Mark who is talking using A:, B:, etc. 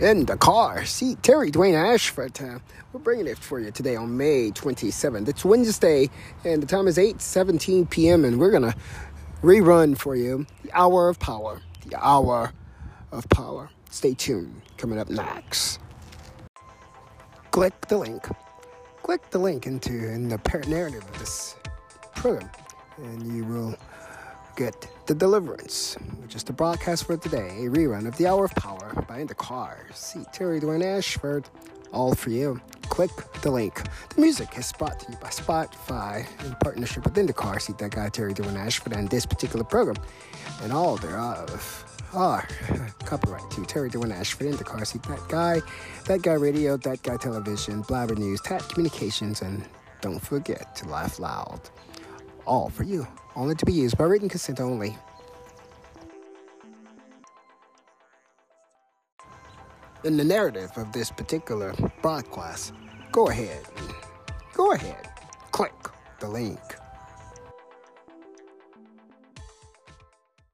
A: in the car seat. Terry Dwayne Ashford. Uh, we're bringing it for you today on May 27th. It's Wednesday, and the time is 8:17 p.m. And we're gonna rerun for you the hour of power. The hour of power. Stay tuned. Coming up next. Click the link. Click the link into in the narrative of this program, and you will get The Deliverance, which is the broadcast for today, a rerun of The Hour of Power by In the Car. See Terry Dwayne Ashford, all for you. Click the link. The music is brought to you by Spotify in partnership with In the Car. See that guy Terry Dwayne Ashford and this particular program and all thereof are copyright to Terry Dwayne Ashford in the car seat. That guy, that guy radio, that guy television, Blabber News, Tat Communications, and don't forget to laugh loud. All for you only to be used by written consent only. In the narrative of this particular broadcast, go ahead, go ahead, click the link.